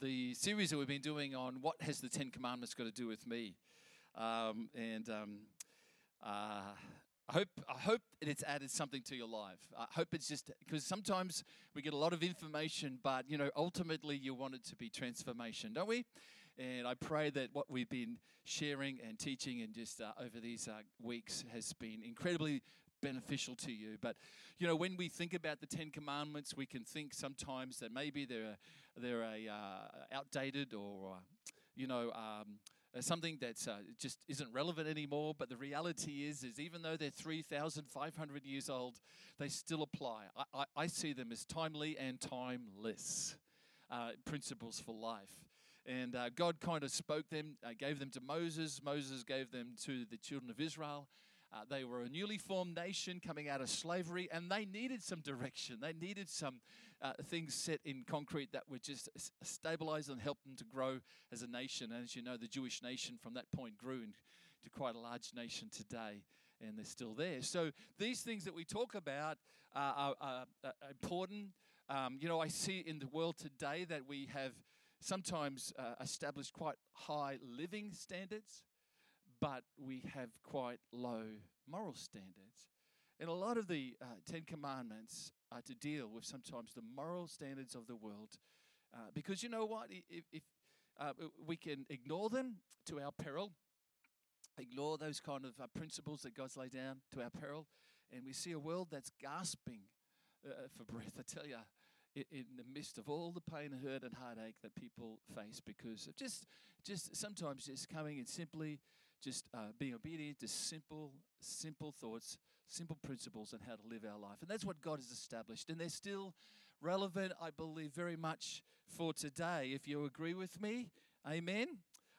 the series that we've been doing on what has the Ten Commandments got to do with me, um, and um, uh, I hope I hope it's added something to your life. I hope it's just because sometimes we get a lot of information, but you know, ultimately you want it to be transformation, don't we? And I pray that what we've been sharing and teaching and just uh, over these uh, weeks has been incredibly beneficial to you. But you know, when we think about the Ten Commandments, we can think sometimes that maybe they're they're a uh, outdated or uh, you know. Um, uh, something that uh, just isn't relevant anymore. But the reality is, is even though they're 3,500 years old, they still apply. I, I, I, see them as timely and timeless uh, principles for life. And uh, God kind of spoke them, uh, gave them to Moses. Moses gave them to the children of Israel. Uh, they were a newly formed nation coming out of slavery, and they needed some direction. They needed some uh, things set in concrete that would just stabilize and help them to grow as a nation. And as you know, the Jewish nation from that point grew into quite a large nation today, and they're still there. So these things that we talk about are, are, are important. Um, you know, I see in the world today that we have sometimes uh, established quite high living standards but we have quite low moral standards. And a lot of the uh, Ten Commandments are to deal with sometimes the moral standards of the world. Uh, because you know what? If, if uh, we can ignore them to our peril, ignore those kind of uh, principles that God's laid down to our peril, and we see a world that's gasping uh, for breath, I tell you, in the midst of all the pain hurt and heartache that people face because of just, just sometimes just coming and simply just uh, being obedient to simple, simple thoughts, simple principles on how to live our life. And that's what God has established. And they're still relevant, I believe, very much for today. If you agree with me, amen.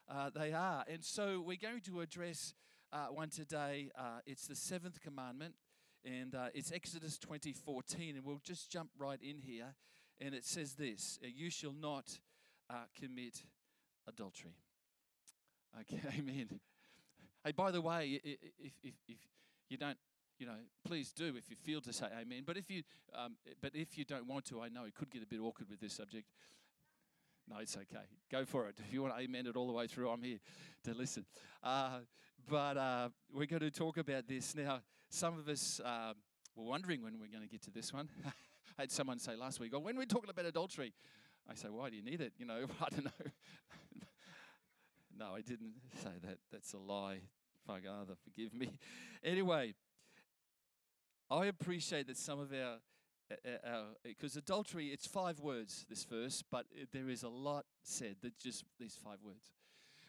Uh, they are. And so we're going to address uh, one today. Uh, it's the seventh commandment, and uh, it's Exodus 20 14. And we'll just jump right in here. And it says this You shall not uh, commit adultery. Okay, amen. Hey, by the way, if, if, if you don't, you know, please do if you feel to say amen. But if you, um, but if you don't want to, I know it could get a bit awkward with this subject. No, it's okay. Go for it. If you want to amen it all the way through, I'm here to listen. Uh, but uh, we're going to talk about this now. Some of us um, were wondering when we're going to get to this one. I had someone say last week, "Oh, when we're talking about adultery," I say, "Why do you need it?" You know, I don't know. No, I didn't say that. That's a lie. Father, forgive me. Anyway, I appreciate that some of our, because adultery, it's five words, this verse, but there is a lot said that just these five words.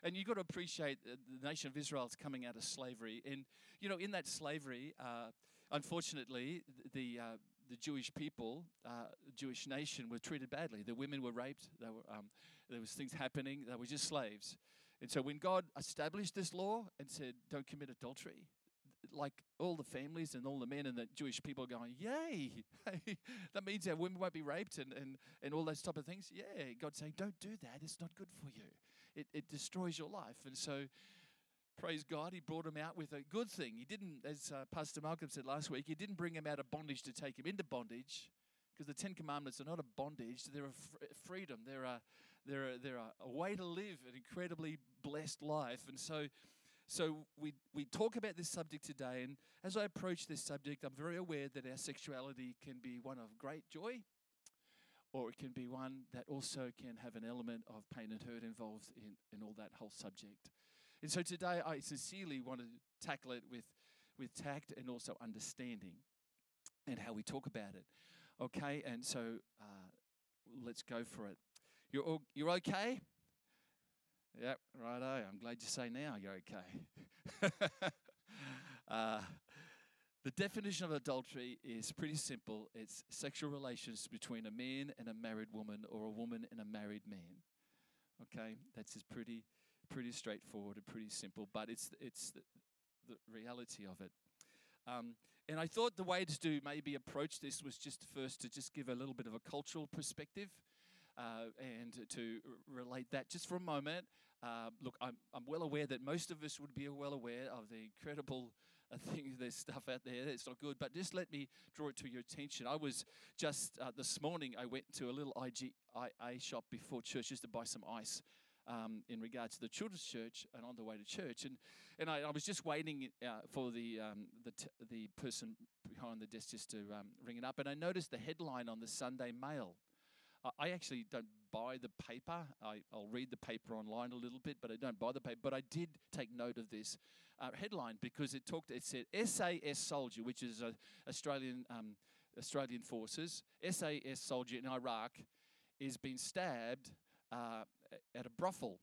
And you've got to appreciate the nation of Israel is coming out of slavery. And, you know, in that slavery, uh, unfortunately, the, uh, the Jewish people, uh, Jewish nation, were treated badly. The women were raped. Were, um, there was things happening. They were just slaves. And so when God established this law and said, don't commit adultery, like all the families and all the men and the Jewish people going, Yay! that means that women won't be raped and, and, and all those type of things. Yeah, God's saying, Don't do that. It's not good for you. It, it destroys your life. And so, praise God, He brought him out with a good thing. He didn't, as uh, Pastor Malcolm said last week, He didn't bring him out of bondage to take him into bondage because the Ten Commandments are not a bondage, they're a fr- freedom. They're a, they're a, they're a, way to live an incredibly blessed life. And so, so we, we talk about this subject today. And as I approach this subject, I'm very aware that our sexuality can be one of great joy, or it can be one that also can have an element of pain and hurt involved in, in all that whole subject. And so today, I sincerely want to tackle it with, with tact and also understanding and how we talk about it. Okay, and so uh, let's go for it. You're, all, you're okay? Yep, righto. I'm glad you say now you're okay. uh, the definition of adultery is pretty simple it's sexual relations between a man and a married woman or a woman and a married man. Okay, that's just pretty, pretty straightforward and pretty simple, but it's, it's the, the reality of it. Um, and I thought the way to do maybe approach this was just first to just give a little bit of a cultural perspective uh, and to relate that just for a moment. Uh, look, I'm, I'm well aware that most of us would be well aware of the incredible uh, things, there's stuff out there that's not good, but just let me draw it to your attention. I was just uh, this morning, I went to a little IGA shop before church just to buy some ice. Um, in regards to the children's church and on the way to church. And, and I, I was just waiting uh, for the, um, the, t- the person behind the desk just to um, ring it up. And I noticed the headline on the Sunday Mail. I actually don't buy the paper. I, will read the paper online a little bit, but I don't buy the paper. But I did take note of this uh, headline because it talked. It said SAS soldier, which is a Australian um, Australian forces. SAS soldier in Iraq is being stabbed uh, at a brothel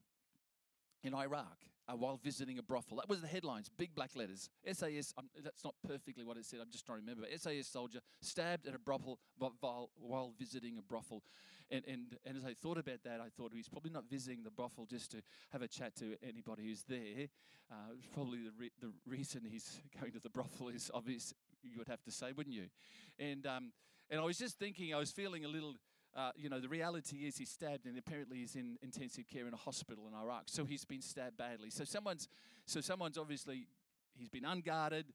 in Iraq uh, while visiting a brothel. That was the headlines, big black letters. SAS, um, that's not perfectly what it said, I'm just trying to remember. But SAS soldier stabbed at a brothel while, while visiting a brothel. And, and, and as I thought about that, I thought he's probably not visiting the brothel just to have a chat to anybody who's there. Uh, probably the, re- the reason he's going to the brothel is obvious, you would have to say, wouldn't you? And, um, and I was just thinking, I was feeling a little uh, you know, the reality is he's stabbed and apparently he's in intensive care in a hospital in Iraq. So he's been stabbed badly. So someone's, so someone's obviously, he's been unguarded,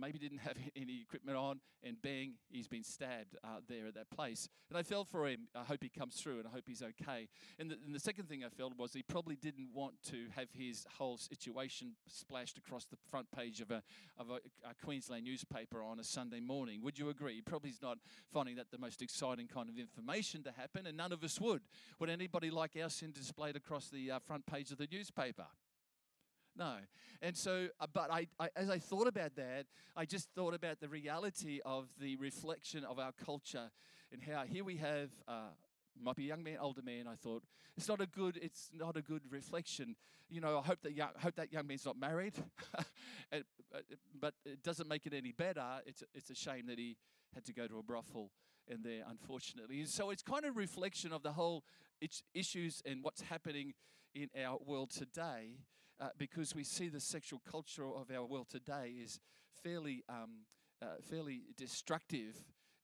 maybe didn't have any equipment on, and bang, he's been stabbed uh, there at that place. And I felt for him. I hope he comes through, and I hope he's okay. And the, and the second thing I felt was he probably didn't want to have his whole situation splashed across the front page of a of a, a Queensland newspaper on a Sunday morning. Would you agree? He probably is not finding that the most exciting kind of information to happen, and none of us would. Would anybody like our sin displayed across the uh, front page of the newspaper? No. And so, uh, but I, I, as I thought about that, I just thought about the reality of the reflection of our culture and how here we have, uh, might be a young man, older man. I thought it's not a good, it's not a good reflection. You know, I hope that young, hope that young man's not married, it, but it doesn't make it any better. It's it's a shame that he had to go to a brothel in there, unfortunately. And so it's kind of reflection of the whole issues and what's happening in our world today uh, because we see the sexual culture of our world today is fairly, um, uh, fairly destructive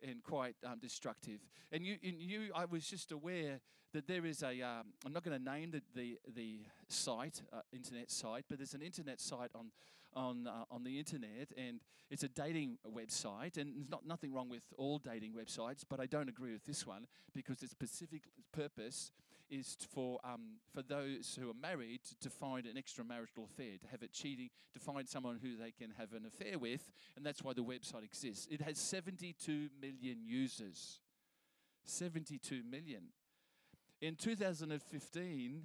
and quite um, destructive. And you, you, I was just aware that there is a. am um, not going to name the the, the site, uh, internet site, but there's an internet site on on uh, on the internet, and it's a dating website. And there's not nothing wrong with all dating websites, but I don't agree with this one because its specific purpose is for um, for those who are married to find an extramarital affair, to have it cheating, to find someone who they can have an affair with, and that's why the website exists. It has 72 million users. 72 million. In 2015,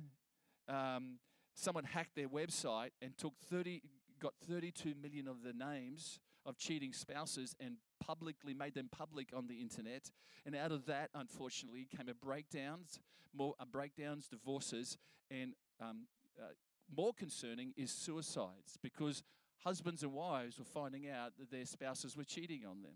um, someone hacked their website and took 30, got 32 million of the names of cheating spouses and publicly made them public on the internet. And out of that, unfortunately, came a breakdowns, more uh, breakdowns, divorces, and um, uh, more concerning is suicides because husbands and wives were finding out that their spouses were cheating on them.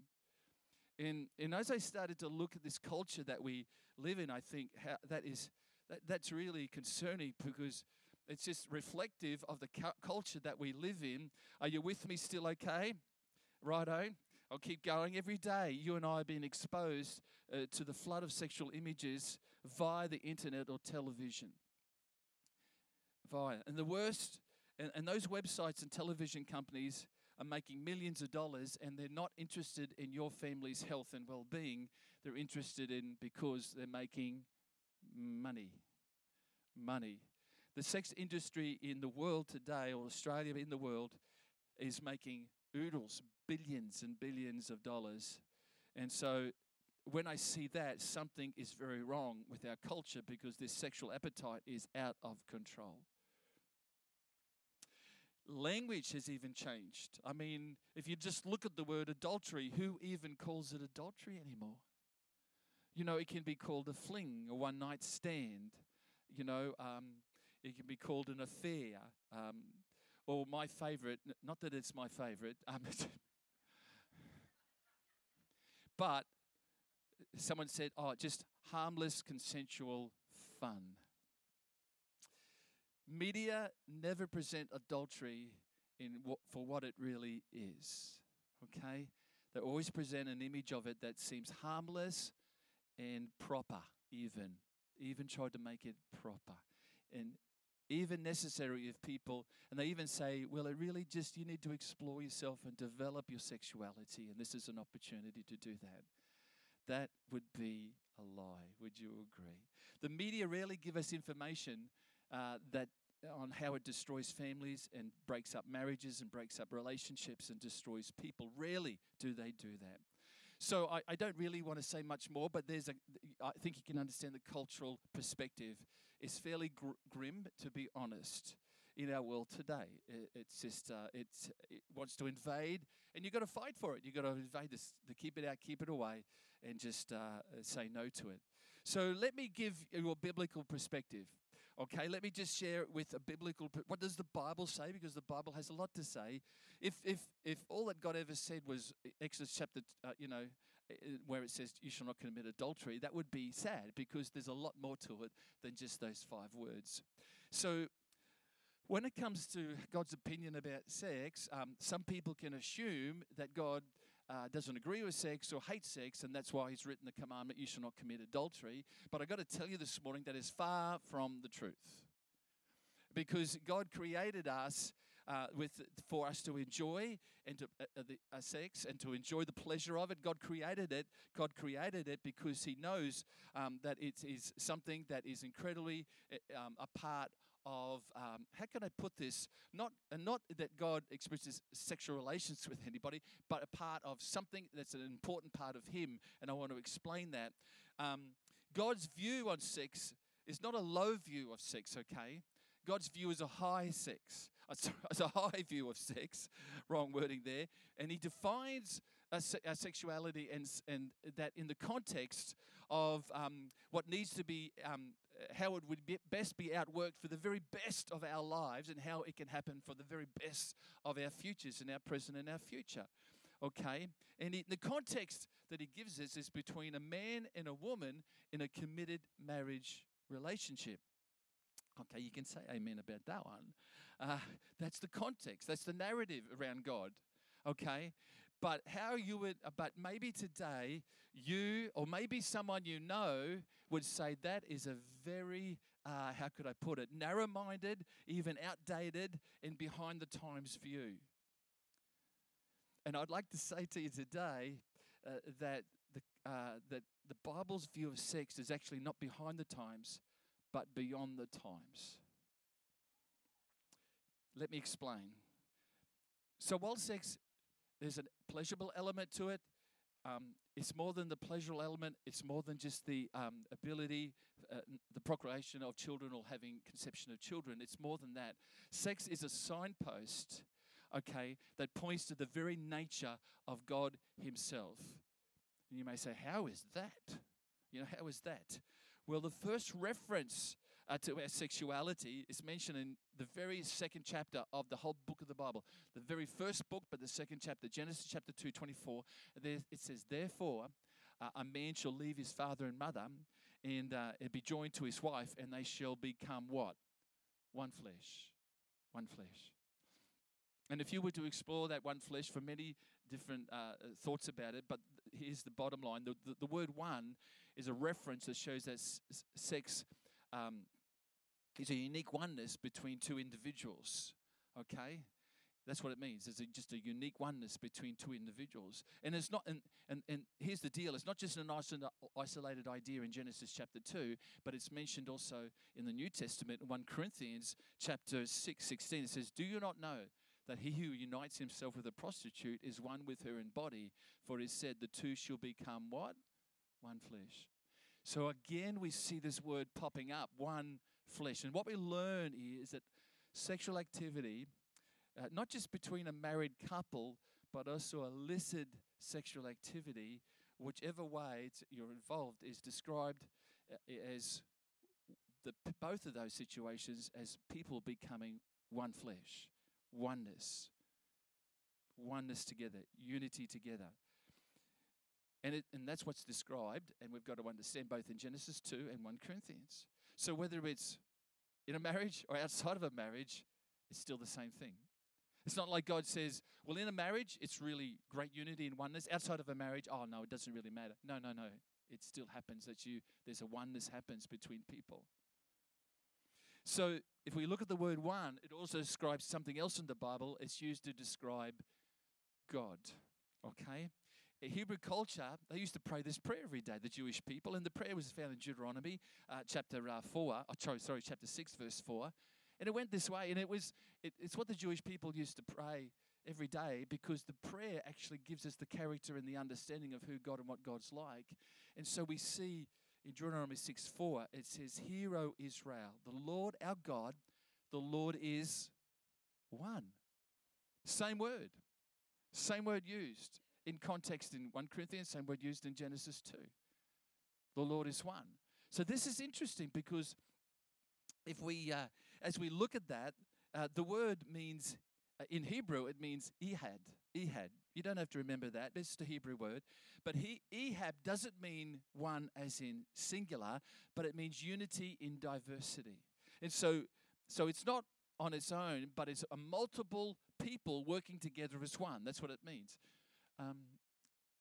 And, and as I started to look at this culture that we live in, I think that is that, that's really concerning because it's just reflective of the cu- culture that we live in. Are you with me still okay? Righto. I'll keep going. Every day, you and I are being exposed uh, to the flood of sexual images via the internet or television. Via. And the worst, and, and those websites and television companies are making millions of dollars and they're not interested in your family's health and well being. They're interested in because they're making money. Money. The sex industry in the world today, or Australia in the world, is making oodles, billions and billions of dollars. And so when I see that, something is very wrong with our culture because this sexual appetite is out of control. Language has even changed. I mean, if you just look at the word adultery, who even calls it adultery anymore? You know, it can be called a fling, a one night stand. You know, um, it can be called an affair. Um, or my favorite, not that it's my favorite, um, but someone said, oh, just harmless, consensual fun. Media never present adultery in what, for what it really is. Okay? They always present an image of it that seems harmless and proper, even. even tried to make it proper and even necessary if people and they even say well it really just you need to explore yourself and develop your sexuality and this is an opportunity to do that. That would be a lie. Would you agree? The media rarely give us information uh, that on how it destroys families and breaks up marriages and breaks up relationships and destroys people. Rarely do they do that. So I, I don't really want to say much more, but there's a. I think you can understand the cultural perspective is fairly gr- grim, to be honest, in our world today. It, it's just uh, it's, it wants to invade, and you've got to fight for it. You've got to invade this, to keep it out, keep it away, and just uh, say no to it. So let me give you a biblical perspective. Okay, let me just share it with a biblical. What does the Bible say? Because the Bible has a lot to say. If if if all that God ever said was Exodus chapter, uh, you know, where it says you shall not commit adultery, that would be sad because there's a lot more to it than just those five words. So. When it comes to God's opinion about sex, um, some people can assume that God uh, doesn't agree with sex or hates sex, and that's why he's written the commandment, you shall not commit adultery. But I've got to tell you this morning that is far from the truth. Because God created us uh, with for us to enjoy and to, uh, uh the, uh, sex and to enjoy the pleasure of it. God created it. God created it because He knows um, that it is something that is incredibly uh, um, a part of um, how can I put this? Not uh, not that God expresses sexual relations with anybody, but a part of something that's an important part of Him, and I want to explain that. Um, God's view on sex is not a low view of sex. Okay, God's view is a high sex. It's a high view of sex. Wrong wording there, and He defines a, a sexuality and and that in the context of um, what needs to be um, how it would be best be outworked for the very best of our lives and how it can happen for the very best of our futures and our present and our future. Okay? And in the context that he gives us is between a man and a woman in a committed marriage relationship. Okay, you can say amen about that one. Uh, that's the context, that's the narrative around God. Okay? But how you would, uh, but maybe today you or maybe someone you know would say that is a very, uh, how could I put it, narrow minded, even outdated, and behind the times view. And I'd like to say to you today uh, that, the, uh, that the Bible's view of sex is actually not behind the times, but beyond the times. Let me explain. So, while sex there's a pleasurable element to it. Um, it's more than the pleasurable element. It's more than just the um, ability, uh, the procreation of children or having conception of children. It's more than that. Sex is a signpost, okay, that points to the very nature of God Himself. And you may say, How is that? You know, how is that? Well, the first reference uh, to our sexuality is mentioned in the very second chapter of the whole book of the Bible. The very first book, but the second chapter, Genesis chapter 2, 24. There, it says, Therefore, uh, a man shall leave his father and mother and uh, be joined to his wife, and they shall become what? One flesh. One flesh. And if you were to explore that one flesh for many different uh, thoughts about it, but here's the bottom line the, the, the word one is a reference that shows that sex um, is a unique oneness between two individuals. Okay? That's what it means. It's a, just a unique oneness between two individuals. And it's not, and, and, and here's the deal it's not just an isolated idea in Genesis chapter 2, but it's mentioned also in the New Testament, in 1 Corinthians chapter 6, 16. It says, Do you not know that he who unites himself with a prostitute is one with her in body? For it is said, The two shall become what? One flesh. So again, we see this word popping up, one flesh. And what we learn is that sexual activity, uh, not just between a married couple, but also illicit sexual activity, whichever way you're involved, is described uh, as the, both of those situations as people becoming one flesh, oneness, oneness together, unity together. And, it, and that's what's described, and we've got to understand both in Genesis 2 and 1 Corinthians. So whether it's in a marriage or outside of a marriage, it's still the same thing. It's not like God says, well, in a marriage, it's really great unity and oneness. Outside of a marriage, oh, no, it doesn't really matter. No, no, no. it still happens that you there's a oneness happens between people. So if we look at the word one, it also describes something else in the Bible. It's used to describe God. Okay? Hebrew culture, they used to pray this prayer every day, the Jewish people, and the prayer was found in Deuteronomy uh, chapter uh, 4, oh, sorry, sorry, chapter 6, verse 4. And it went this way, and it was it, it's what the Jewish people used to pray every day because the prayer actually gives us the character and the understanding of who God and what God's like. And so we see in Deuteronomy 6 4, it says, Hear, O Israel, the Lord our God, the Lord is one. Same word. Same word used in context in 1 Corinthians, same word used in Genesis 2. The Lord is one. So this is interesting because if we, uh, as we look at that, uh, the word means uh, in Hebrew, it means ehad. Ehad. You don't have to remember that. It's the Hebrew word. But he, ehad doesn't mean one as in singular, but it means unity in diversity. And so, so it's not on its own, but it's a multiple people working together as one. That's what it means. Um,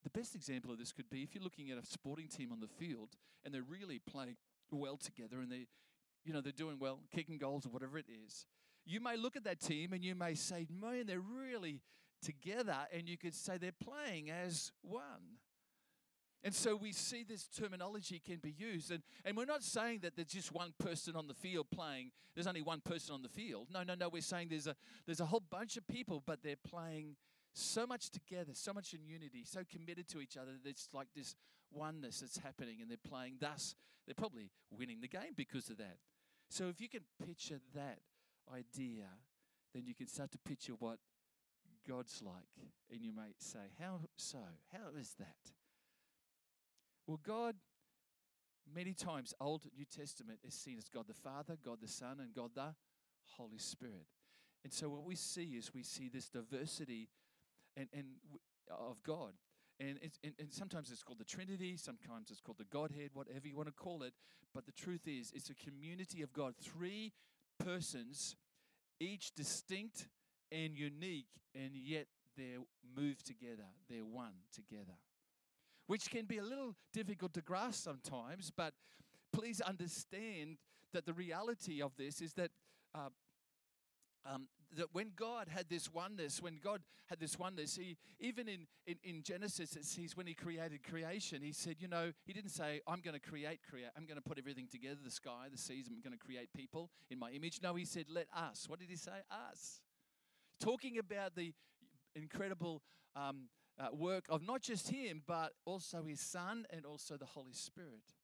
the best example of this could be if you're looking at a sporting team on the field and they're really playing well together and they, you know, they're doing well, kicking goals or whatever it is you may look at that team and you may say, man, they're really together, and you could say they're playing as one. And so we see this terminology can be used. And, and we're not saying that there's just one person on the field playing, there's only one person on the field. No, no, no. We're saying there's a, there's a whole bunch of people, but they're playing so much together, so much in unity, so committed to each other it's like this oneness that's happening, and they're playing. Thus, they're probably winning the game because of that. So if you can picture that, idea, then you can start to picture what God's like. And you might say, How so? How is that? Well, God, many times, Old New Testament is seen as God the Father, God the Son, and God the Holy Spirit. And so what we see is we see this diversity and, and of God. And, and, and sometimes it's called the Trinity, sometimes it's called the Godhead, whatever you want to call it. But the truth is, it's a community of God, three persons, each distinct and unique, and yet they're moved together, they're one together. Which can be a little difficult to grasp sometimes, but please understand that the reality of this is that uh, um, that when God had this oneness, when God had this oneness, he even in, in, in Genesis, it says when he created creation, he said, you know, he didn't say, I'm going to create, create, I'm going to put everything together, the sky, the seas, I'm going to create people in my image. No, he said, let us. What did he say? Us. Talking about the incredible um, uh, work of not just him, but also his son and also the Holy Spirit.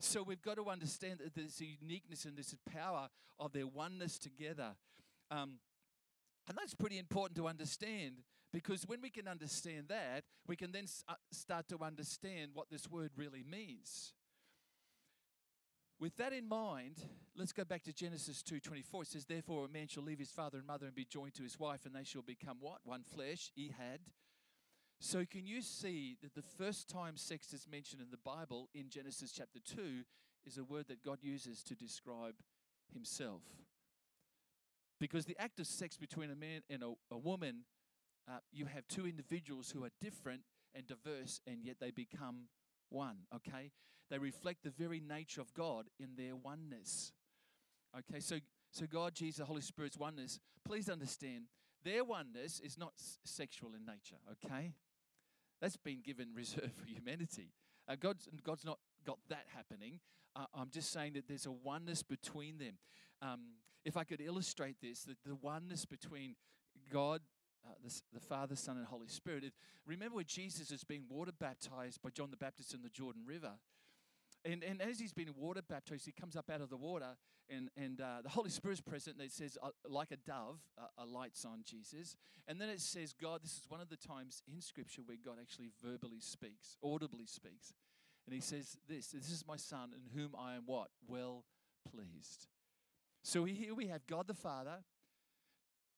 So we've got to understand that there's a uniqueness and this power of their oneness together. Um, and that's pretty important to understand because when we can understand that, we can then uh, start to understand what this word really means. With that in mind, let's go back to Genesis 2:24. It says, "Therefore a man shall leave his father and mother and be joined to his wife, and they shall become what? One flesh." Ehad. So can you see that the first time sex is mentioned in the Bible in Genesis chapter 2 is a word that God uses to describe himself? Because the act of sex between a man and a, a woman, uh, you have two individuals who are different and diverse, and yet they become one, okay? They reflect the very nature of God in their oneness. Okay, so so God, Jesus, the Holy Spirit's oneness, please understand, their oneness is not s- sexual in nature, okay? That's been given reserved for humanity. Uh, God's, God's not got that happening. Uh, I'm just saying that there's a oneness between them. Um, if I could illustrate this, the, the oneness between God, uh, the, the, Father, Son, and Holy Spirit. It, remember when Jesus is being water baptized by John the Baptist in the Jordan River? And, and as he's being water baptized, he comes up out of the water, and, and uh, the Holy Spirit is present. And it says, uh, like a dove, uh, lights on Jesus. And then it says, God, this is one of the times in Scripture where God actually verbally speaks, audibly speaks. And he says, This, this is my Son in whom I am what? Well pleased. So here we have God the Father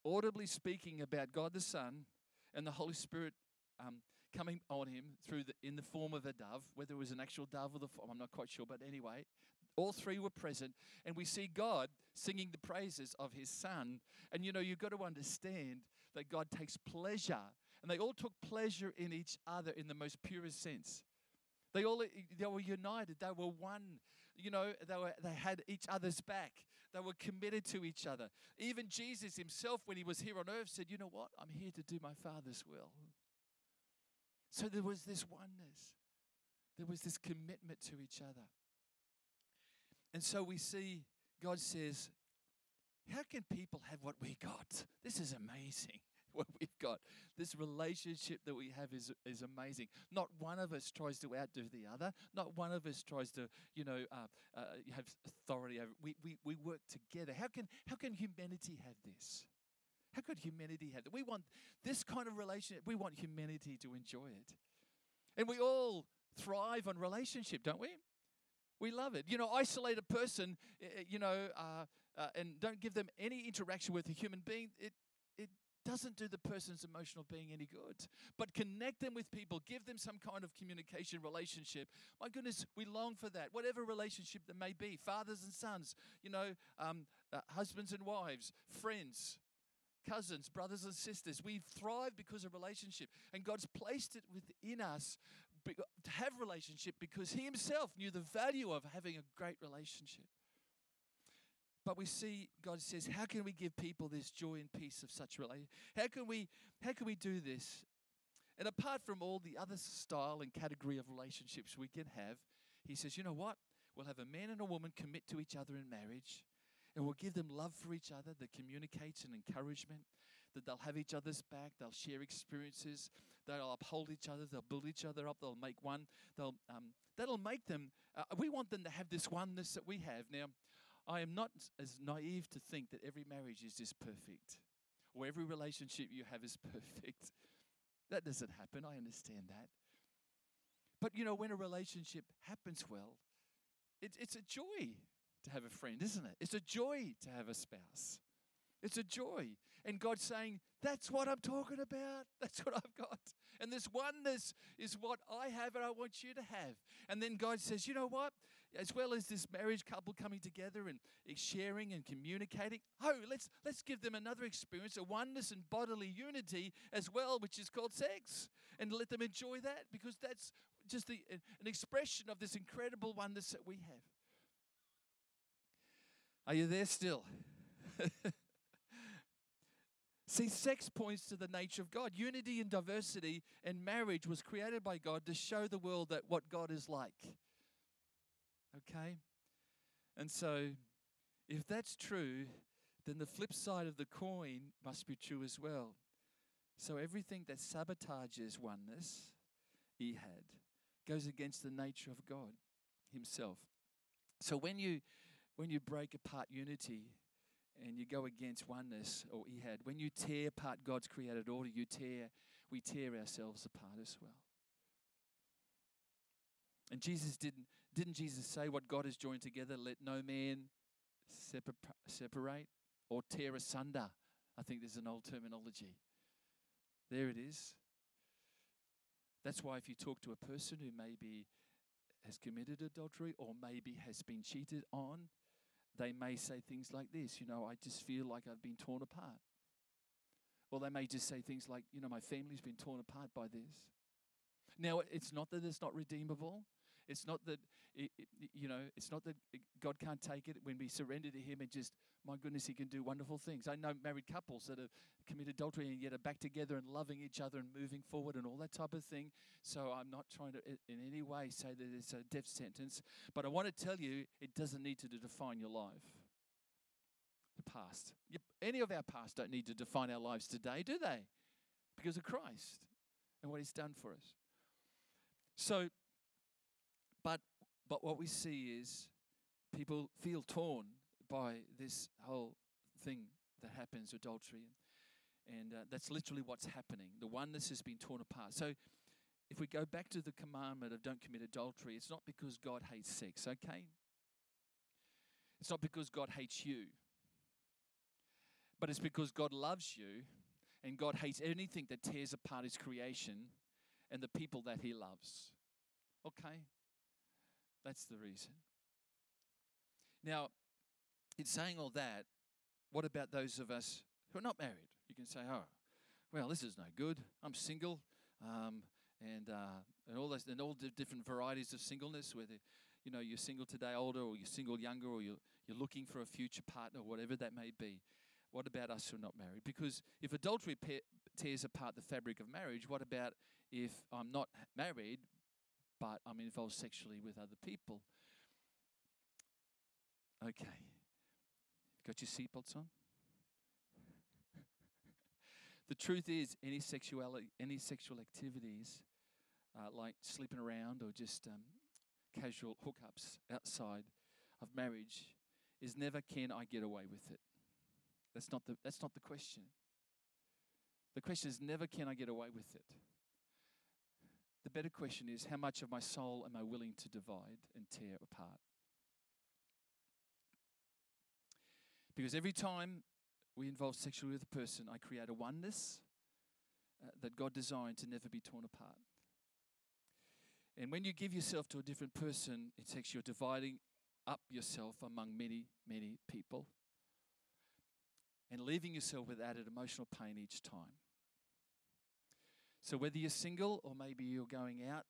audibly speaking about God the Son and the Holy Spirit um, coming on him through the, in the form of a dove, whether it was an actual dove or the form, I'm not quite sure, but anyway, all three were present, and we see God singing the praises of His Son. And you know, you've got to understand that God takes pleasure, and they all took pleasure in each other in the most purest sense. They all they were united. They were one. You know, they were they had each other's back. They were committed to each other. Even Jesus himself, when he was here on earth, said, You know what? I'm here to do my Father's will. So there was this oneness, there was this commitment to each other. And so we see God says, How can people have what we got? This is amazing. What we've got, this relationship that we have is, is amazing. Not one of us tries to outdo the other. Not one of us tries to, you know, uh, uh, have authority over. We, we, we work together. How can, how can humanity have this? How could humanity have that? We want this kind of relationship. We want humanity to enjoy it. And we all thrive on relationship, don't we? We love it. You know, isolate a person, eh, eh, you know, uh, uh, and don't give them any interaction with a human being. It, it doesn't do the person's emotional being any good. But connect them with people, give them some kind of communication relationship. My goodness, we long for that. Whatever relationship there may be, fathers and sons, you know, um, uh, husbands and wives, friends, cousins, brothers and sisters. We thrive because of relationship. And God's placed it within us to have relationship because He Himself knew the value of having a great relationship. But we see God says, how can we give people this joy and peace of such relationship? How can we how can we do this? And apart from all the other style and category of relationships we can have, he says, you know what? We'll have a man and a woman commit to each other in marriage and we'll give them love for each other that communicates and encouragement, that they'll have each other's back, they'll share experiences, they'll uphold each other, they'll build each other up, they'll make one, they'll, um, that'll make them, uh, we want them to have this oneness that we have. Now, I am not as naive to think that every marriage is just perfect or every relationship you have is perfect. That doesn't happen, I understand that. But you know, when a relationship happens well, it, it's a joy to have a friend, isn't it? It's a joy to have a spouse. It's a joy. And God's saying, That's what I'm talking about. That's what I've got. And this oneness is what I have and I want you to have. And then God says, You know what? As well as this marriage couple coming together and sharing and communicating, oh, let's let's give them another experience, a oneness and bodily unity as well, which is called sex. And let them enjoy that because that's just the, an expression of this incredible oneness that we have. Are you there still? See, sex points to the nature of God. Unity and diversity and marriage was created by God to show the world that what God is like. Okay? And so, if that's true, then the flip side of the coin must be true as well. So, everything that sabotages oneness, ehad, goes against the nature of God Himself. So, when you when you break apart unity and you go against oneness or ehad, when you tear apart God's created order, you tear, we tear ourselves apart as well. And Jesus didn't, didn't Jesus say what God has joined together, let no man separ- separate or tear asunder? I think there's an old terminology. There it is. That's why if you talk to a person who maybe has committed adultery or maybe has been cheated on, they may say things like this, you know, I just feel like I've been torn apart. Or they may just say things like, you know, my family's been torn apart by this. Now, it's not that it's not redeemable. It's not that, you know, it's not that uh, God can't take it when we surrender to Him and just, my goodness, He can do wonderful things. I know married couples that have committed adultery and yet are back together and loving each other and moving forward and all that type of thing. So I'm not trying to in any way say that it's a death sentence, but I want to tell you it doesn't need to define your life. The past. Any of our past don't need to define our lives today, do they? Because of Christ and what He's done for us. So but but what we see is people feel torn by this whole thing that happens, adultery, and uh, that's literally what's happening. The oneness has been torn apart. So if we go back to the commandment of don't commit adultery, it's not because God hates sex, okay? It's not because God hates you, but it's because God loves you and God hates anything that tears apart His creation and the people that He loves. Okay? That's the reason. Now, in saying all that, what about those of us who are not married? You can say, oh, well, this is no good. I'm single. Um, and uh, and all those and all the different varieties of singleness. Whether you know you're single today, older, or you're single, younger, or you're you're looking for a future partner, whatever that may be. What about us who are not married? Because if adultery pe- tears apart the fabric of marriage, what about if I'm not married, but I'm involved sexually with other people? Okay. Got your seatbelts on? the truth is, any sexuality, any sexual activities, uh, like sleeping around or just um, casual hookups outside of marriage, is never can I get away with it. That's not the, that's not the question. The question is never can I get away with it. The better question is how much of my soul am I willing to divide and tear apart? Because every time we involve sexually with a person, I create a oneness uh, that God designed to never be torn apart. And when you give yourself to a different person, it takes you're dividing up yourself among many, many people and leaving yourself with added emotional pain each time. So, whether you're single or maybe you're going out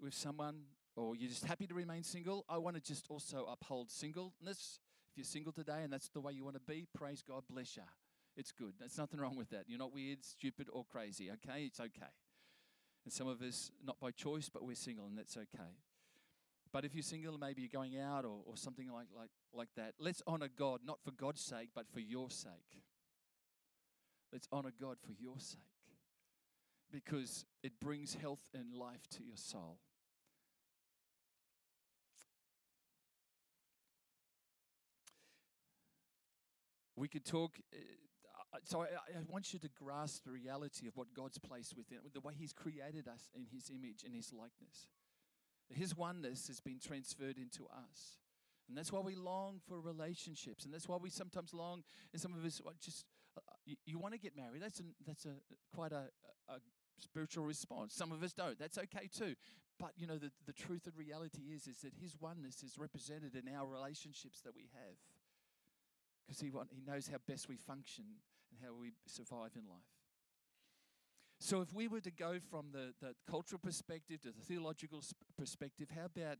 with someone or you're just happy to remain single, I want to just also uphold singleness. If you're single today and that's the way you want to be, praise God, bless you. It's good. There's nothing wrong with that. You're not weird, stupid, or crazy, okay? It's okay. And some of us, not by choice, but we're single, and that's okay. But if you're single, maybe you're going out or, or something like, like, like that, let's honor God, not for God's sake, but for your sake. Let's honor God for your sake because it brings health and life to your soul. We could talk. Uh, so I, I, want you to grasp the reality of what God's placed within, the way He's created us in His image and His likeness. His oneness has been transferred into us. And that's why we long for relationships. And that's why we sometimes long, and some of us just, uh, uh, you, you want to get married. That's, a, that's a, quite a, a spiritual response. Some of us don't. That's okay too. But, you know, the, the truth and reality is, is that His oneness is represented in our relationships that we have. Because he, he knows how best we function and how we survive in life. So, if we were to go from the, the cultural perspective to the theological perspective, how about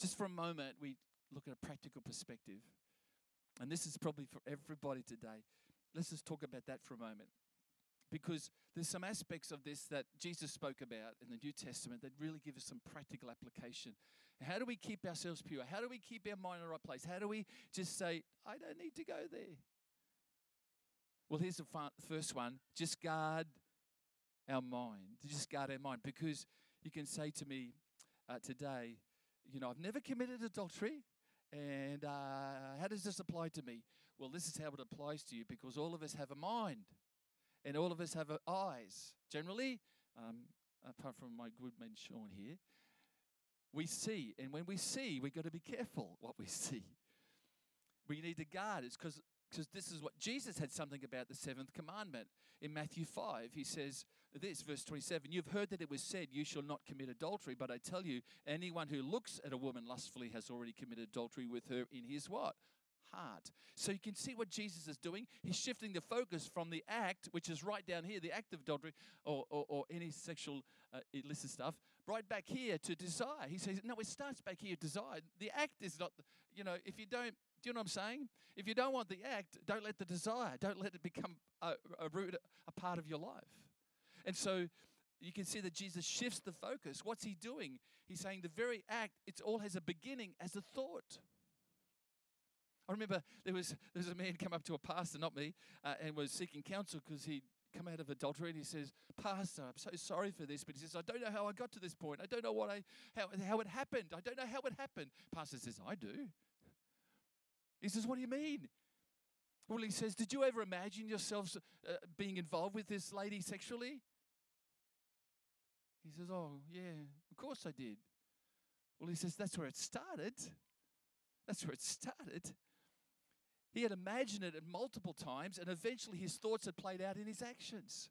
just for a moment we look at a practical perspective? And this is probably for everybody today. Let's just talk about that for a moment. Because there's some aspects of this that Jesus spoke about in the New Testament that really give us some practical application. How do we keep ourselves pure? How do we keep our mind in the right place? How do we just say, I don't need to go there? Well, here's the first one just guard our mind, just guard our mind. Because you can say to me uh, today, you know, I've never committed adultery. And uh, how does this apply to me? Well, this is how it applies to you because all of us have a mind and all of us have eyes. Generally, um, apart from my good man Sean here, we see. And when we see, we've got to be careful what we see. We need to guard. It's because because this is what Jesus had something about the seventh commandment. In Matthew 5, he says this, verse 27 You've heard that it was said, You shall not commit adultery, but I tell you, anyone who looks at a woman lustfully has already committed adultery with her in his what? Heart. So you can see what Jesus is doing. He's shifting the focus from the act, which is right down here, the act of adultery or, or, or any sexual uh, illicit stuff, right back here to desire. He says, No, it starts back here, desire. The act is not, you know, if you don't do you know what I'm saying? If you don't want the act, don't let the desire, don't let it become a, a root, a part of your life. And so you can see that Jesus shifts the focus. What's he doing? He's saying the very act, it all has a beginning as a thought. I remember there was there was a man come up to a pastor, not me, uh, and was seeking counsel because he'd come out of adultery, and he says, "Pastor, I'm so sorry for this," but he says, "I don't know how I got to this point. I don't know what I how how it happened. I don't know how it happened." Pastor says, "I do." He says, What do you mean? Well, he says, Did you ever imagine yourselves uh, being involved with this lady sexually? He says, Oh, yeah, of course I did. Well, he says, That's where it started. That's where it started. He had imagined it multiple times, and eventually his thoughts had played out in his actions.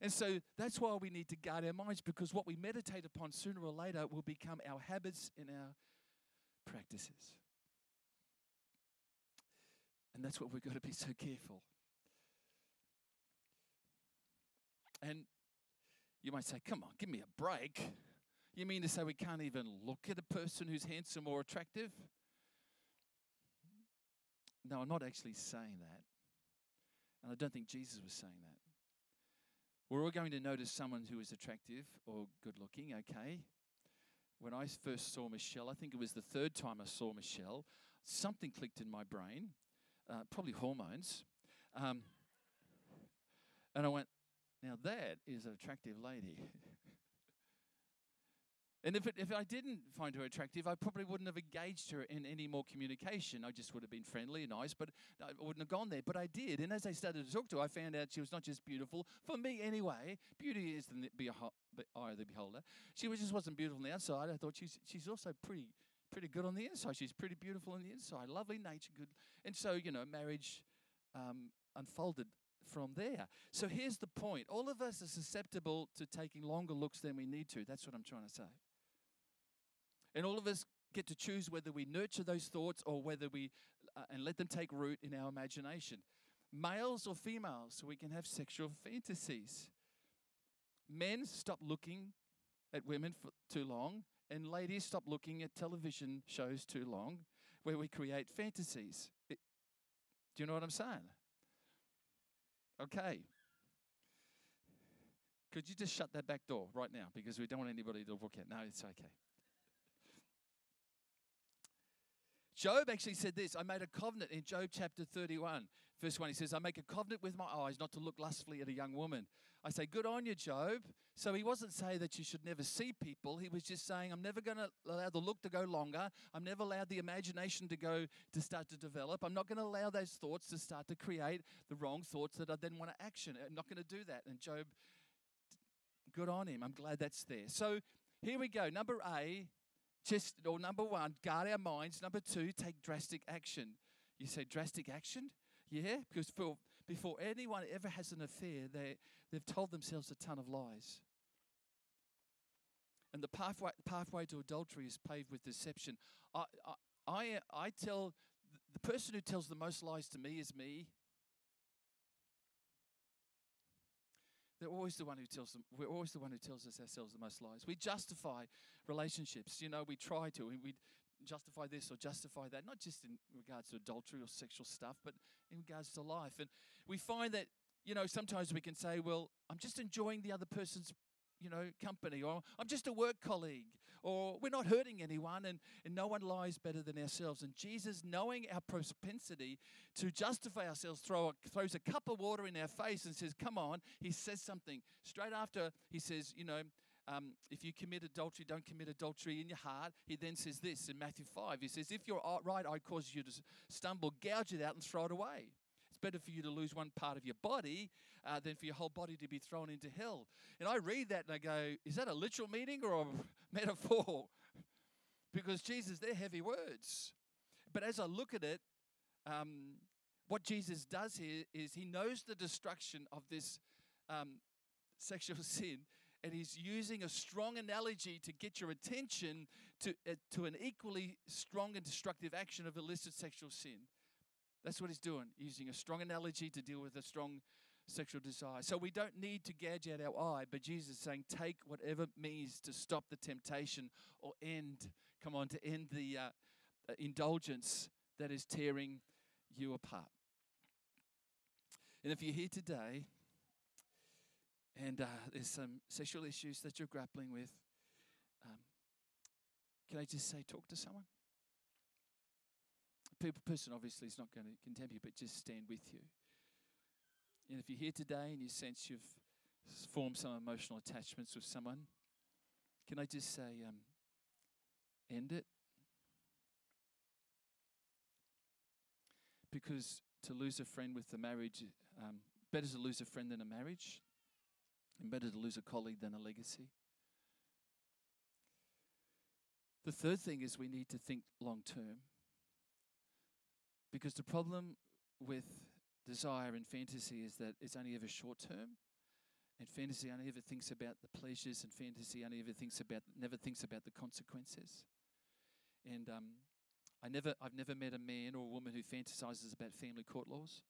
And so that's why we need to guard our minds because what we meditate upon sooner or later will become our habits and our practices. And that's what we've got to be so careful. And You might say, Come on, give me a break. You mean to say we can't even look at a person who's handsome or attractive? No, I'm not actually saying that. And I don't think Jesus was saying that. We're all going to notice someone who is attractive or good looking, okay? When I first saw Michelle, I think it was the third time I saw Michelle, something clicked in my brain, uh, probably hormones. Um, and I went, now that is an attractive lady. And if, it, if I didn't find her attractive, I probably wouldn't have engaged her in any more communication. I just would have been friendly and nice, but I wouldn't have gone there. But I did. And as I started to talk to her, I found out she was not just beautiful, for me anyway. Beauty is the eye of the beholder. She just wasn't beautiful on the outside. I thought she's, she's also pretty pretty good on the inside. She's pretty beautiful on the inside. Lovely nature, good. And so, you know, marriage um, unfolded from there. So here's the point all of us are susceptible to taking longer looks than we need to. That's what I'm trying to say. And all of us get to choose whether we nurture those thoughts or whether we uh, and let them take root in our imagination. Males or females, so we can have sexual fantasies. Men stop looking at women for too long, and ladies stop looking at television shows too long where we create fantasies. It, do you know what I'm saying? Okay. Could you just shut that back door right now because we don't want anybody to look at? No, it's okay. Job actually said this I made a covenant in Job chapter 31, verse 1. He says, I make a covenant with my eyes not to look lustfully at a young woman. I say, Good on you, Job. So he wasn't saying that you should never see people. He was just saying, I'm never going to allow the look to go longer. I'm never allowed the imagination to go to start to develop. I'm not going to allow those thoughts to start to create the wrong thoughts that I then want to action. I'm not going to do that. And Job, good on him. I'm glad that's there. So here we go. Number A, just, or number one, guard our minds. Number two, take drastic action. You say drastic action? Yeah, because for, before anyone ever has an affair, they, they've told themselves a ton of lies. And the pathway, pathway to adultery is paved with deception. I, I, I, I tell, the person who tells the most lies to me is me. They're always the one who tells them. We're always the one who tells us ourselves the most lies. We justify relationships. You know, we try to. We, justify this or justify that, not just in regards to adultery or sexual stuff, but in regards to life. And we find that, you know, sometimes we can say, well, I'm just enjoying the other person's, you know, company, or I'm just a work colleague, or we're not hurting anyone, and, and no one lies better than ourselves. And Jesus, knowing our propensity to justify ourselves, throw a, throws a cup of water in our face and says, Come on. He says something. Straight after, he says, You know, um, if you commit adultery, don't commit adultery in your heart. He then says this in Matthew 5. He says, If your right eye causes you to stumble, gouge it out and throw it away. It's better for you to lose one part of your body uh, than for your whole body to be thrown into hell. And I read that and I go, Is that a literal meaning or a metaphor? because Jesus, they're heavy words. But as I look at it, um, what Jesus does here is he knows the destruction of this um, sexual sin and he's using a strong analogy to get your attention to, uh, to an equally strong and destructive action of illicit sexual sin. That's what he's doing, using a strong analogy to deal with a strong sexual desire. So we don't need to gouge out our eye, but Jesus is saying, take whatever means to stop the temptation or end, come on, to end the uh, indulgence that is tearing you apart. And if you're here today and uh, there's some sexual issues that you're grappling with, um, can I just say, talk to someone? A person obviously is not going to condemn you, but just stand with you. And if you're here today and you sense you've formed some emotional attachments with someone, can I just say, um, end it? Because to lose a friend with the marriage, um, better to lose a friend than a marriage. Better to lose a colleague than a legacy. The third thing is we need to think long term. Because the problem with desire and fantasy is that it's only ever short term. And fantasy only ever thinks about the pleasures, and fantasy only ever thinks about never thinks about the consequences. And um, I never, I've never met a man or a woman who fantasizes about family court laws,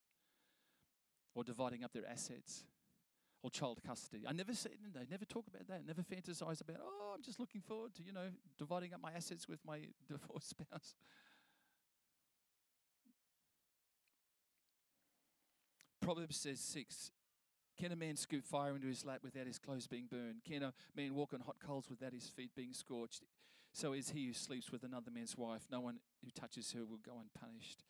or dividing up their assets, or child custody. I never said, they never talk about that, never fantasize about, oh, I'm just looking forward to, you know, dividing up my assets with my divorced spouse. Proverbs says 6 Can a man scoop fire into his lap without his clothes being burned? Can a man walk on hot coals without his feet being scorched? So is he who sleeps with another man's wife. No one who touches her will go unpunished.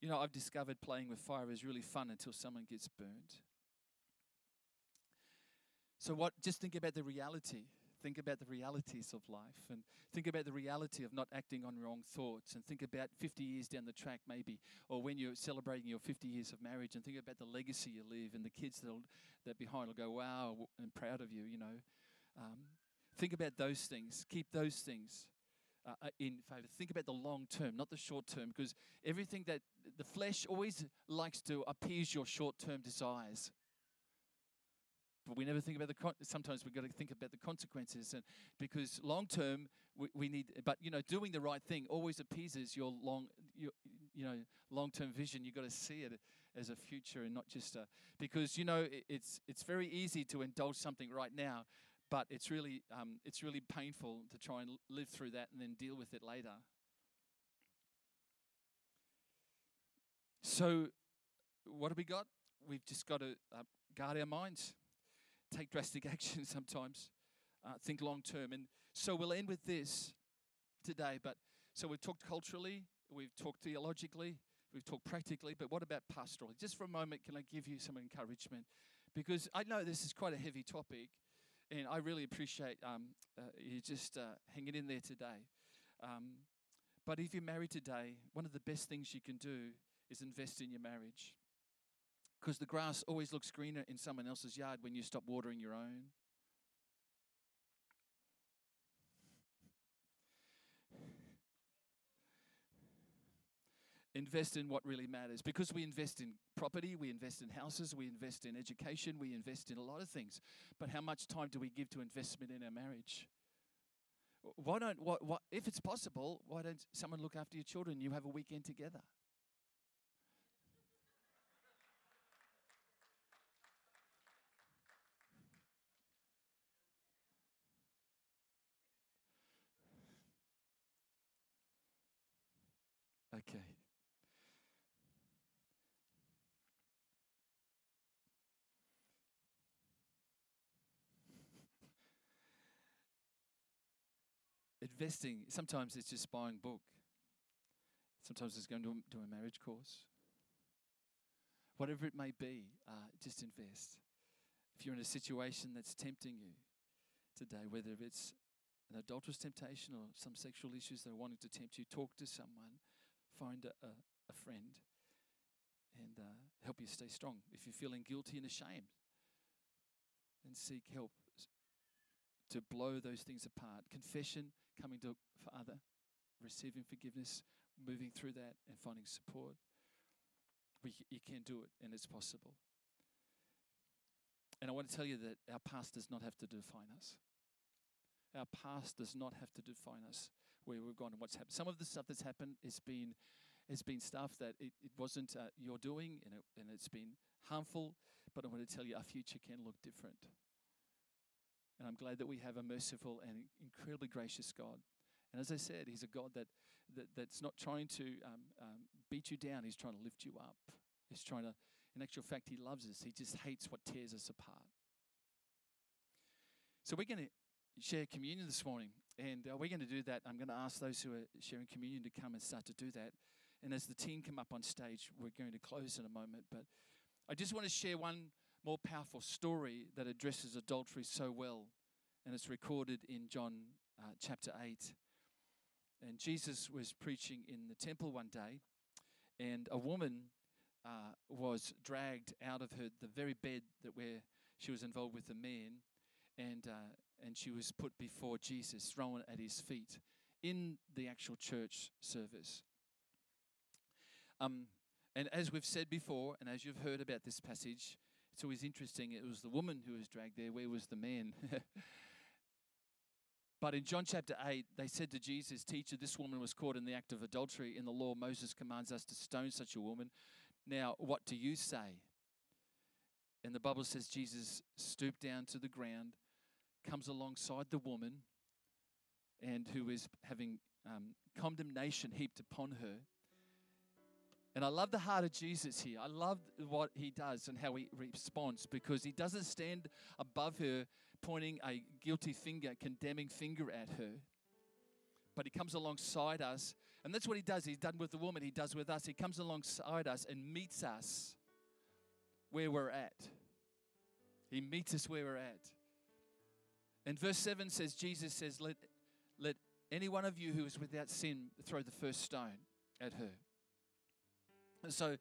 You know, I've discovered playing with fire is really fun until someone gets burned. So, what? Just think about the reality. Think about the realities of life and think about the reality of not acting on wrong thoughts and think about 50 years down the track, maybe, or when you're celebrating your 50 years of marriage and think about the legacy you leave and the kids that'll, that behind will go, wow, and proud of you, you know. Um, think about those things. Keep those things uh, uh in favor. Think about the long term, not the short term, because everything that the flesh always likes to appease your short term desires but we never think about the con- sometimes we've got to think about the consequences and because long term we, we need but you know doing the right thing always appeases your long your, you know long term vision. You've got to see it as a future and not just a because you know it, it's it's very easy to indulge something right now but it's really um, it's really painful to try and live through that and then deal with it later. So what have we got? We've just got to uh, guard our minds take drastic action sometimes, uh, think long term. And so we'll end with this today. But so we've talked culturally, we've talked theologically, we've talked practically, but what about pastorally? Just for a moment, can I give you some encouragement? Because I know this is quite a heavy topic, and I really appreciate um, uh, you just uh, hanging in there today. Um, but if you're married today, one of the best things you can do is invest in your marriage because the grass always looks greener in someone else's yard when you stop watering your own. invest in what really matters because we invest in property, we invest in houses, we invest in education, we invest in a lot of things. But how much time do we give to investment in our marriage? Why don't what, what if it's possible, why don't someone look after your children? You have a weekend together. Okay. Investing, sometimes it's just buying book. Sometimes it's going to do a marriage course. Whatever it may be, uh, just invest. If you're in a situation that's tempting you today, whether it's an adulterous temptation or some sexual issues that are wanting to tempt you, talk to someone find a, a, a friend and uh, help you stay strong. If you're feeling guilty and ashamed, then seek help to blow those things apart. Confession, coming to Father, receiving forgiveness, moving through that, and finding support. We, you can do it, and it's possible. And I want to tell you that our past does not have to define us. Our past does not have to define us where we've gone and what's happened. Some of the stuff that's happened has been has been stuff that it, it wasn't uh, your doing and, it, and it's been harmful. But I want to tell you, our future can look different. And I'm glad that we have a merciful and incredibly gracious God. And as I said, He's a God that, that that's not trying to um, um, beat you down. He's trying to lift you up. He's trying to, in actual fact, He loves us. He just hates what tears us apart. So we're going to share communion this morning. And uh, we're going to do that. I'm going to ask those who are sharing communion to come and start to do that. And as the team come up on stage, we're going to close in a moment. But I just want to share one more powerful story that addresses adultery so well. And it's recorded in John uh, chapter 8. And Jesus was preaching in the temple one day, and a woman uh, was dragged out of her the very bed that where she was involved with the man, and uh, and she was put before Jesus, thrown at his feet in the actual church service. Um, and as we've said before, and as you've heard about this passage, it's always interesting. It was the woman who was dragged there. Where was the man? but in John chapter 8, they said to Jesus, Teacher, this woman was caught in the act of adultery. In the law, Moses commands us to stone such a woman. Now, what do you say? And the Bible says Jesus stooped down to the ground, comes alongside the woman, and who is having um, condemnation heaped upon her. And I love the heart of Jesus here. I love what he does and how he responds because he doesn't stand above her pointing a guilty finger, condemning finger at her. But he comes alongside us. And that's what he does. He's done with the woman, he does with us. He comes alongside us and meets us where we're at. He meets us where we're at. And verse 7 says, Jesus says, Let, let any one of you who is without sin throw the first stone at her. And so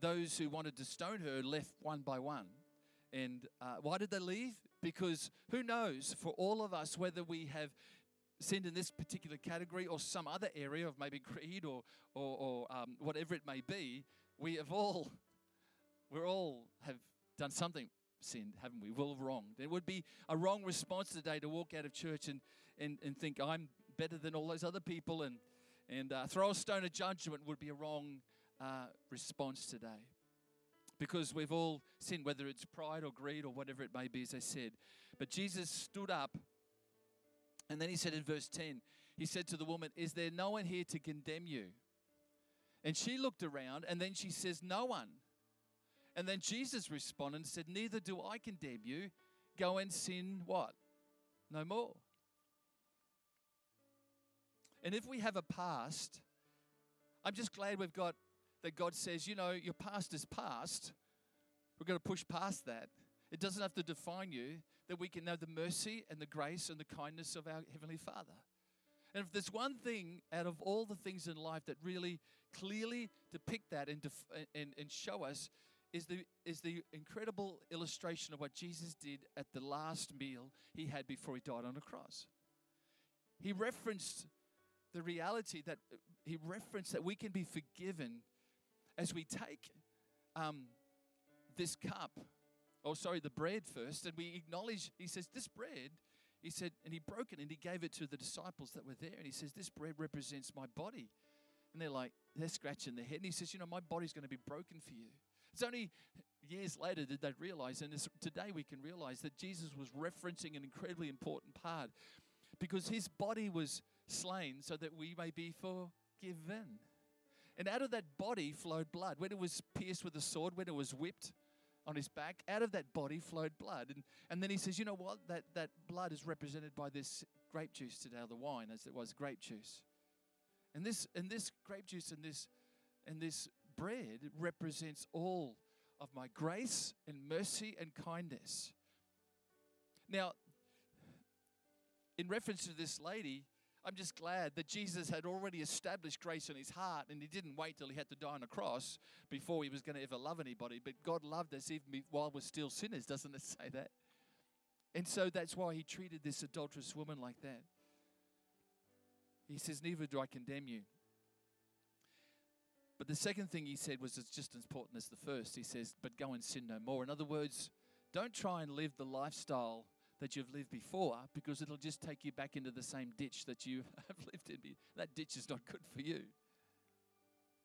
those who wanted to stone her left one by one. And uh, why did they leave? Because who knows for all of us whether we have sinned in this particular category or some other area of maybe greed or, or, or um, whatever it may be, we have all, we're all have done something sinned, haven't we? We're all wrong. There would be a wrong response today to walk out of church and, and, and think I'm better than all those other people and, and uh, throw a stone of judgment would be a wrong uh, response today. Because we've all sinned, whether it's pride or greed or whatever it may be, as I said. But Jesus stood up, and then he said in verse 10, He said to the woman, Is there no one here to condemn you? And she looked around, and then she says, No one. And then Jesus responded and said, Neither do I condemn you. Go and sin what? No more. And if we have a past, I'm just glad we've got that God says, you know, your past is past. We're going to push past that. It doesn't have to define you, that we can know the mercy and the grace and the kindness of our Heavenly Father. And if there's one thing out of all the things in life that really clearly depict that and, def- and, and show us is the, is the incredible illustration of what Jesus did at the last meal he had before he died on the cross. He referenced the reality that he referenced that we can be forgiven as we take um, this cup, oh, sorry, the bread first, and we acknowledge, he says, this bread, he said, and he broke it and he gave it to the disciples that were there. And he says, This bread represents my body. And they're like, they're scratching their head. And he says, You know, my body's going to be broken for you. It's only years later did they realize, and today we can realize that Jesus was referencing an incredibly important part because his body was slain so that we may be forgiven. And out of that body flowed blood. When it was pierced with a sword, when it was whipped on his back, out of that body flowed blood. And, and then he says, You know what? That, that blood is represented by this grape juice today, or the wine, as it was grape juice. And this, and this grape juice and this, and this bread represents all of my grace and mercy and kindness. Now, in reference to this lady, I'm just glad that Jesus had already established grace in his heart and he didn't wait till he had to die on a cross before he was going to ever love anybody. But God loved us even while we're still sinners, doesn't it say that? And so that's why he treated this adulterous woman like that. He says, Neither do I condemn you. But the second thing he said was just as important as the first. He says, But go and sin no more. In other words, don't try and live the lifestyle that you've lived before because it'll just take you back into the same ditch that you have lived in. That ditch is not good for you.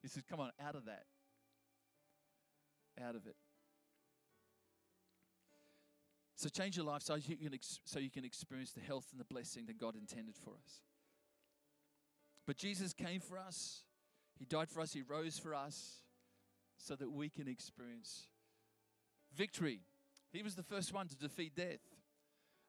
He says, Come on, out of that. Out of it. So change your life so you can, ex- so you can experience the health and the blessing that God intended for us. But Jesus came for us, He died for us, He rose for us so that we can experience victory. He was the first one to defeat death.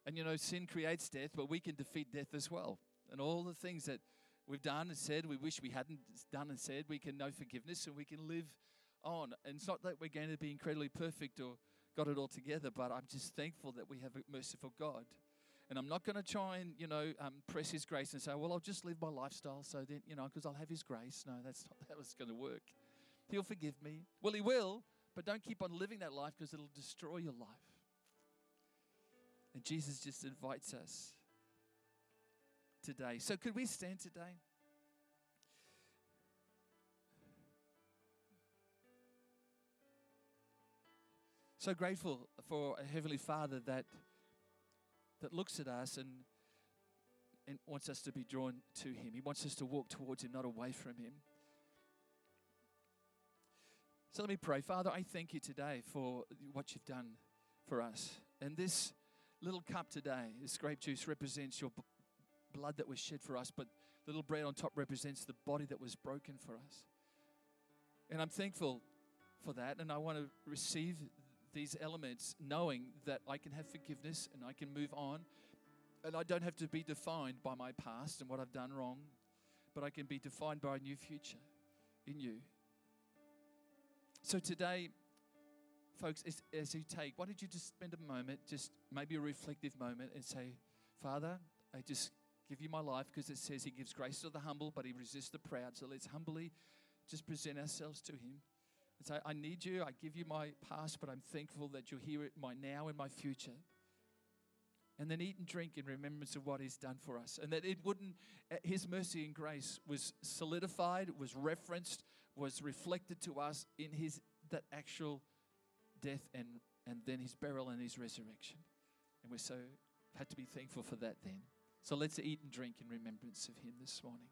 And you know, sin creates death, but we can defeat death as well. And all the things that we've done and said we wish we hadn't done and said, we can know forgiveness and we can live on. And it's not that we're going to be incredibly perfect or got it all together, but I'm just thankful that we have a merciful God. And I'm not going to try and, you know, um, press His grace and say, well, I'll just live my lifestyle so then, you know, because I'll have His grace. No, that's not how it's going to work. He'll forgive me. Well, He will, but don't keep on living that life because it'll destroy your life. And Jesus just invites us today. So, could we stand today? So grateful for a Heavenly Father that, that looks at us and, and wants us to be drawn to Him. He wants us to walk towards Him, not away from Him. So let me pray. Father, I thank you today for what you've done for us. And this little cup today, this grape juice represents your b- blood that was shed for us, but the little bread on top represents the body that was broken for us. And I'm thankful for that. And I want to receive these elements knowing that I can have forgiveness and I can move on. And I don't have to be defined by my past and what I've done wrong, but I can be defined by a new future in you. So today, folks, as, as you take, why don't you just spend a moment, just maybe a reflective moment, and say, Father, I just give you my life because it says He gives grace to the humble, but He resists the proud. So let's humbly just present ourselves to Him and say, I need you. I give you my past, but I'm thankful that you're here at my now and my future. And then eat and drink in remembrance of what He's done for us. And that it wouldn't, uh, His mercy and grace was solidified, was referenced, was reflected to us in His that actual death and, and then His burial and His resurrection. And we're so had to be thankful for that then. So let's eat and drink in remembrance of Him this morning.